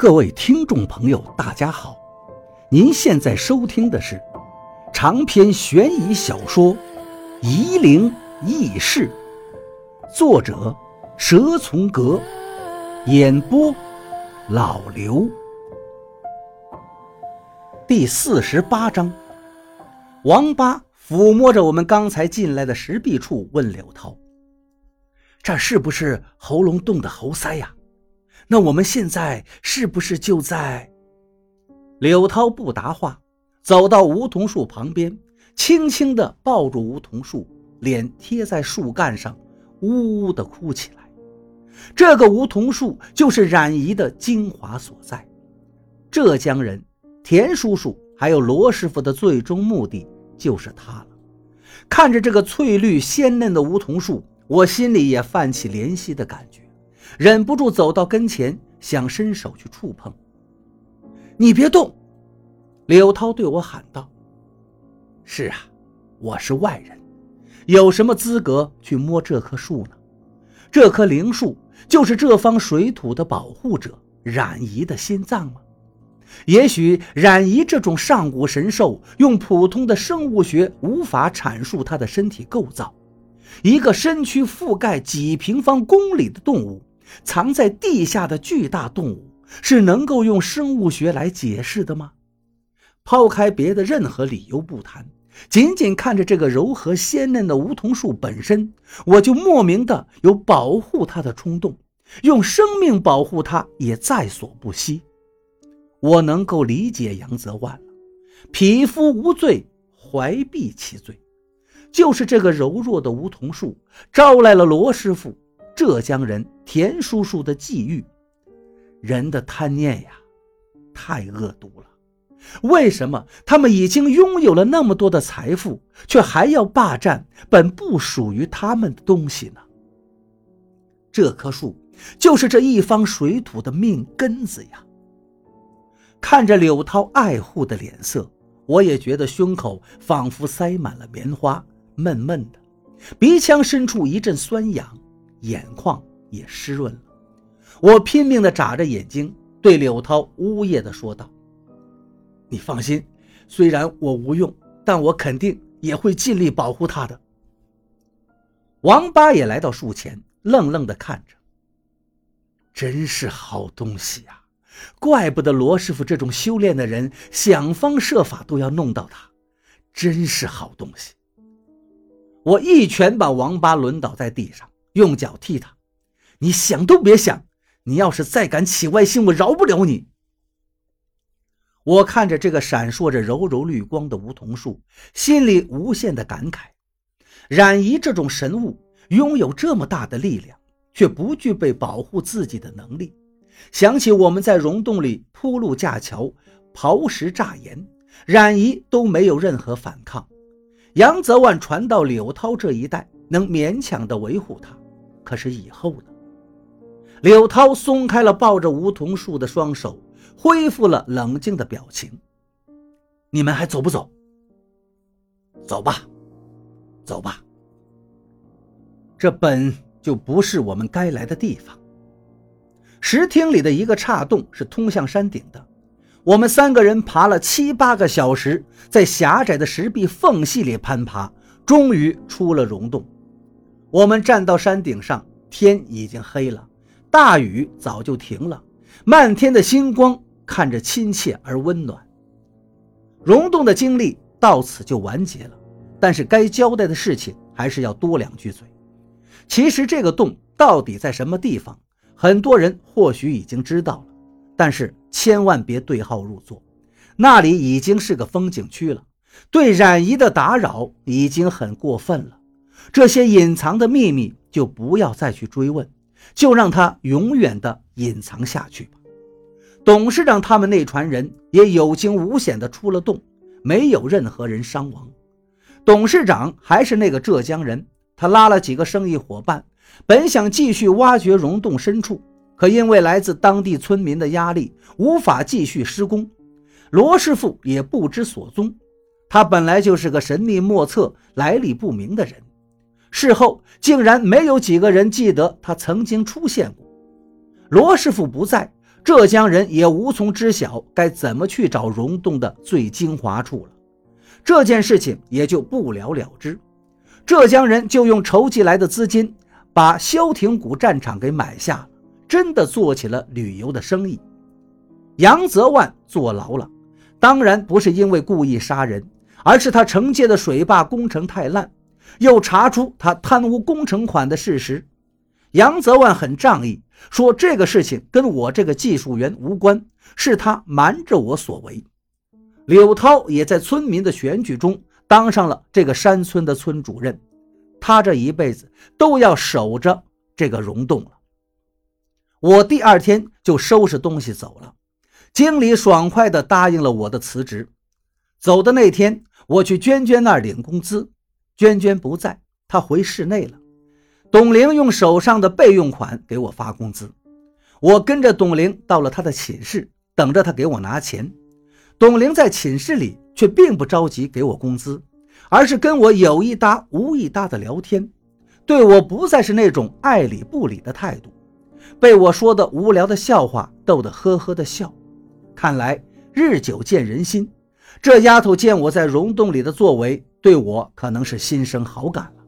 各位听众朋友，大家好！您现在收听的是长篇悬疑小说《夷陵轶事》，作者蛇从阁，演播老刘。第四十八章，王八抚摸着我们刚才进来的石壁处，问柳涛：“这是不是喉咙洞的喉塞呀？”那我们现在是不是就在？柳涛不答话，走到梧桐树旁边，轻轻地抱住梧桐树，脸贴在树干上，呜呜地哭起来。这个梧桐树就是冉姨的精华所在。浙江人田叔叔还有罗师傅的最终目的就是他了。看着这个翠绿鲜嫩的梧桐树，我心里也泛起怜惜的感觉。忍不住走到跟前，想伸手去触碰。你别动！柳涛对我喊道：“是啊，我是外人，有什么资格去摸这棵树呢？这棵灵树就是这方水土的保护者，冉姨的心脏吗？也许冉姨这种上古神兽，用普通的生物学无法阐述它的身体构造。一个身躯覆盖几平方公里的动物。”藏在地下的巨大动物是能够用生物学来解释的吗？抛开别的任何理由不谈，仅仅看着这个柔和鲜嫩的梧桐树本身，我就莫名的有保护它的冲动，用生命保护它也在所不惜。我能够理解杨泽万了，匹夫无罪，怀璧其罪，就是这个柔弱的梧桐树招来了罗师傅。浙江人田叔叔的际遇，人的贪念呀，太恶毒了。为什么他们已经拥有了那么多的财富，却还要霸占本不属于他们的东西呢？这棵树就是这一方水土的命根子呀。看着柳涛爱护的脸色，我也觉得胸口仿佛塞满了棉花，闷闷的，鼻腔深处一阵酸痒。眼眶也湿润了，我拼命地眨着眼睛，对柳涛呜咽地说道：“你放心，虽然我无用，但我肯定也会尽力保护他的。”王八也来到树前，愣愣地看着。真是好东西呀！怪不得罗师傅这种修炼的人想方设法都要弄到他，真是好东西！我一拳把王八抡倒在地上。用脚踢他！你想都别想！你要是再敢起外心，我饶不了你！我看着这个闪烁着柔柔绿光的梧桐树，心里无限的感慨：冉姨这种神物拥有这么大的力量，却不具备保护自己的能力。想起我们在溶洞里铺路架桥、刨石炸岩，冉姨都没有任何反抗。杨泽万传到柳涛这一代，能勉强的维护他。可是以后呢？柳涛松开了抱着梧桐树的双手，恢复了冷静的表情。你们还走不走？走吧，走吧。这本就不是我们该来的地方。石厅里的一个岔洞是通向山顶的，我们三个人爬了七八个小时，在狭窄的石壁缝隙里攀爬，终于出了溶洞。我们站到山顶上，天已经黑了，大雨早就停了，漫天的星光看着亲切而温暖。溶洞的经历到此就完结了，但是该交代的事情还是要多两句嘴。其实这个洞到底在什么地方，很多人或许已经知道了，但是千万别对号入座，那里已经是个风景区了，对冉姨的打扰已经很过分了。这些隐藏的秘密就不要再去追问，就让它永远的隐藏下去吧。董事长他们那船人也有惊无险的出了洞，没有任何人伤亡。董事长还是那个浙江人，他拉了几个生意伙伴，本想继续挖掘溶洞深处，可因为来自当地村民的压力，无法继续施工。罗师傅也不知所踪，他本来就是个神秘莫测、来历不明的人。事后竟然没有几个人记得他曾经出现过。罗师傅不在，浙江人也无从知晓该怎么去找溶洞的最精华处了。这件事情也就不了了之。浙江人就用筹集来的资金，把萧亭谷战场给买下了，真的做起了旅游的生意。杨泽万坐牢了，当然不是因为故意杀人，而是他承接的水坝工程太烂，又查出他贪污工程款的事实。杨泽万很仗义，说这个事情跟我这个技术员无关，是他瞒着我所为。柳涛也在村民的选举中当上了这个山村的村主任，他这一辈子都要守着这个溶洞了。我第二天就收拾东西走了，经理爽快地答应了我的辞职。走的那天，我去娟娟那儿领工资，娟娟不在，她回室内了。董玲用手上的备用款给我发工资，我跟着董玲到了她的寝室，等着她给我拿钱。董玲在寝室里却并不着急给我工资，而是跟我有一搭无一搭的聊天，对我不再是那种爱理不理的态度。被我说的无聊的笑话逗得呵呵的笑，看来日久见人心，这丫头见我在溶洞里的作为，对我可能是心生好感了。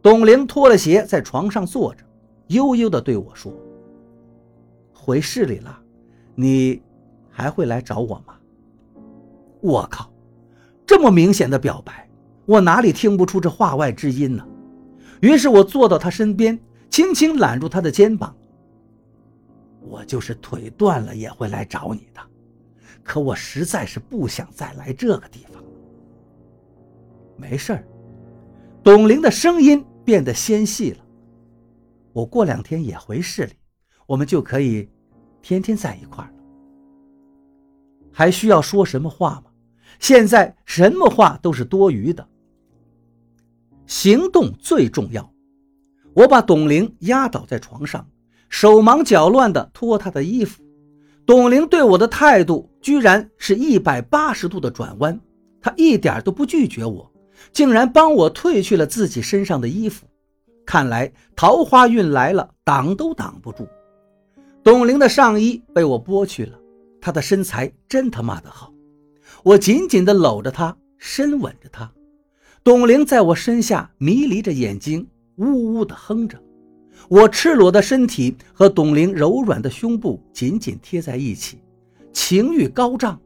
董玲脱了鞋，在床上坐着，悠悠地对我说：“回市里了，你还会来找我吗？”我靠，这么明显的表白，我哪里听不出这话外之音呢？于是我坐到他身边，轻轻揽住他的肩膀：“我就是腿断了也会来找你的，可我实在是不想再来这个地方。”没事儿，董玲的声音。变得纤细了。我过两天也回市里，我们就可以天天在一块儿了。还需要说什么话吗？现在什么话都是多余的。行动最重要。我把董玲压倒在床上，手忙脚乱地脱她的衣服。董玲对我的态度居然是一百八十度的转弯，她一点都不拒绝我。竟然帮我褪去了自己身上的衣服，看来桃花运来了，挡都挡不住。董玲的上衣被我剥去了，她的身材真他妈的好。我紧紧地搂着她，深吻着她。董玲在我身下迷离着眼睛，呜呜地哼着。我赤裸的身体和董玲柔软的胸部紧紧贴在一起，情欲高涨。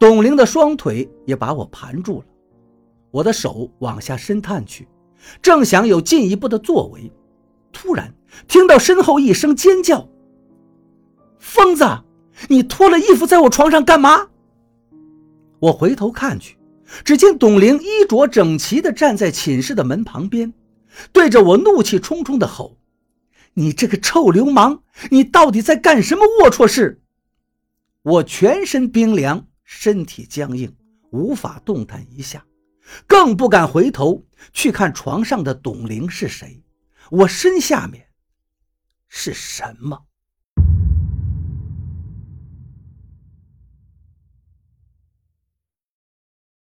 董玲的双腿也把我盘住了。我的手往下伸探去，正想有进一步的作为，突然听到身后一声尖叫：“疯子，你脱了衣服在我床上干嘛？”我回头看去，只见董玲衣着整齐地站在寝室的门旁边，对着我怒气冲冲地吼：“你这个臭流氓，你到底在干什么龌龊事？”我全身冰凉，身体僵硬，无法动弹一下。更不敢回头去看床上的董玲是谁，我身下面是什么。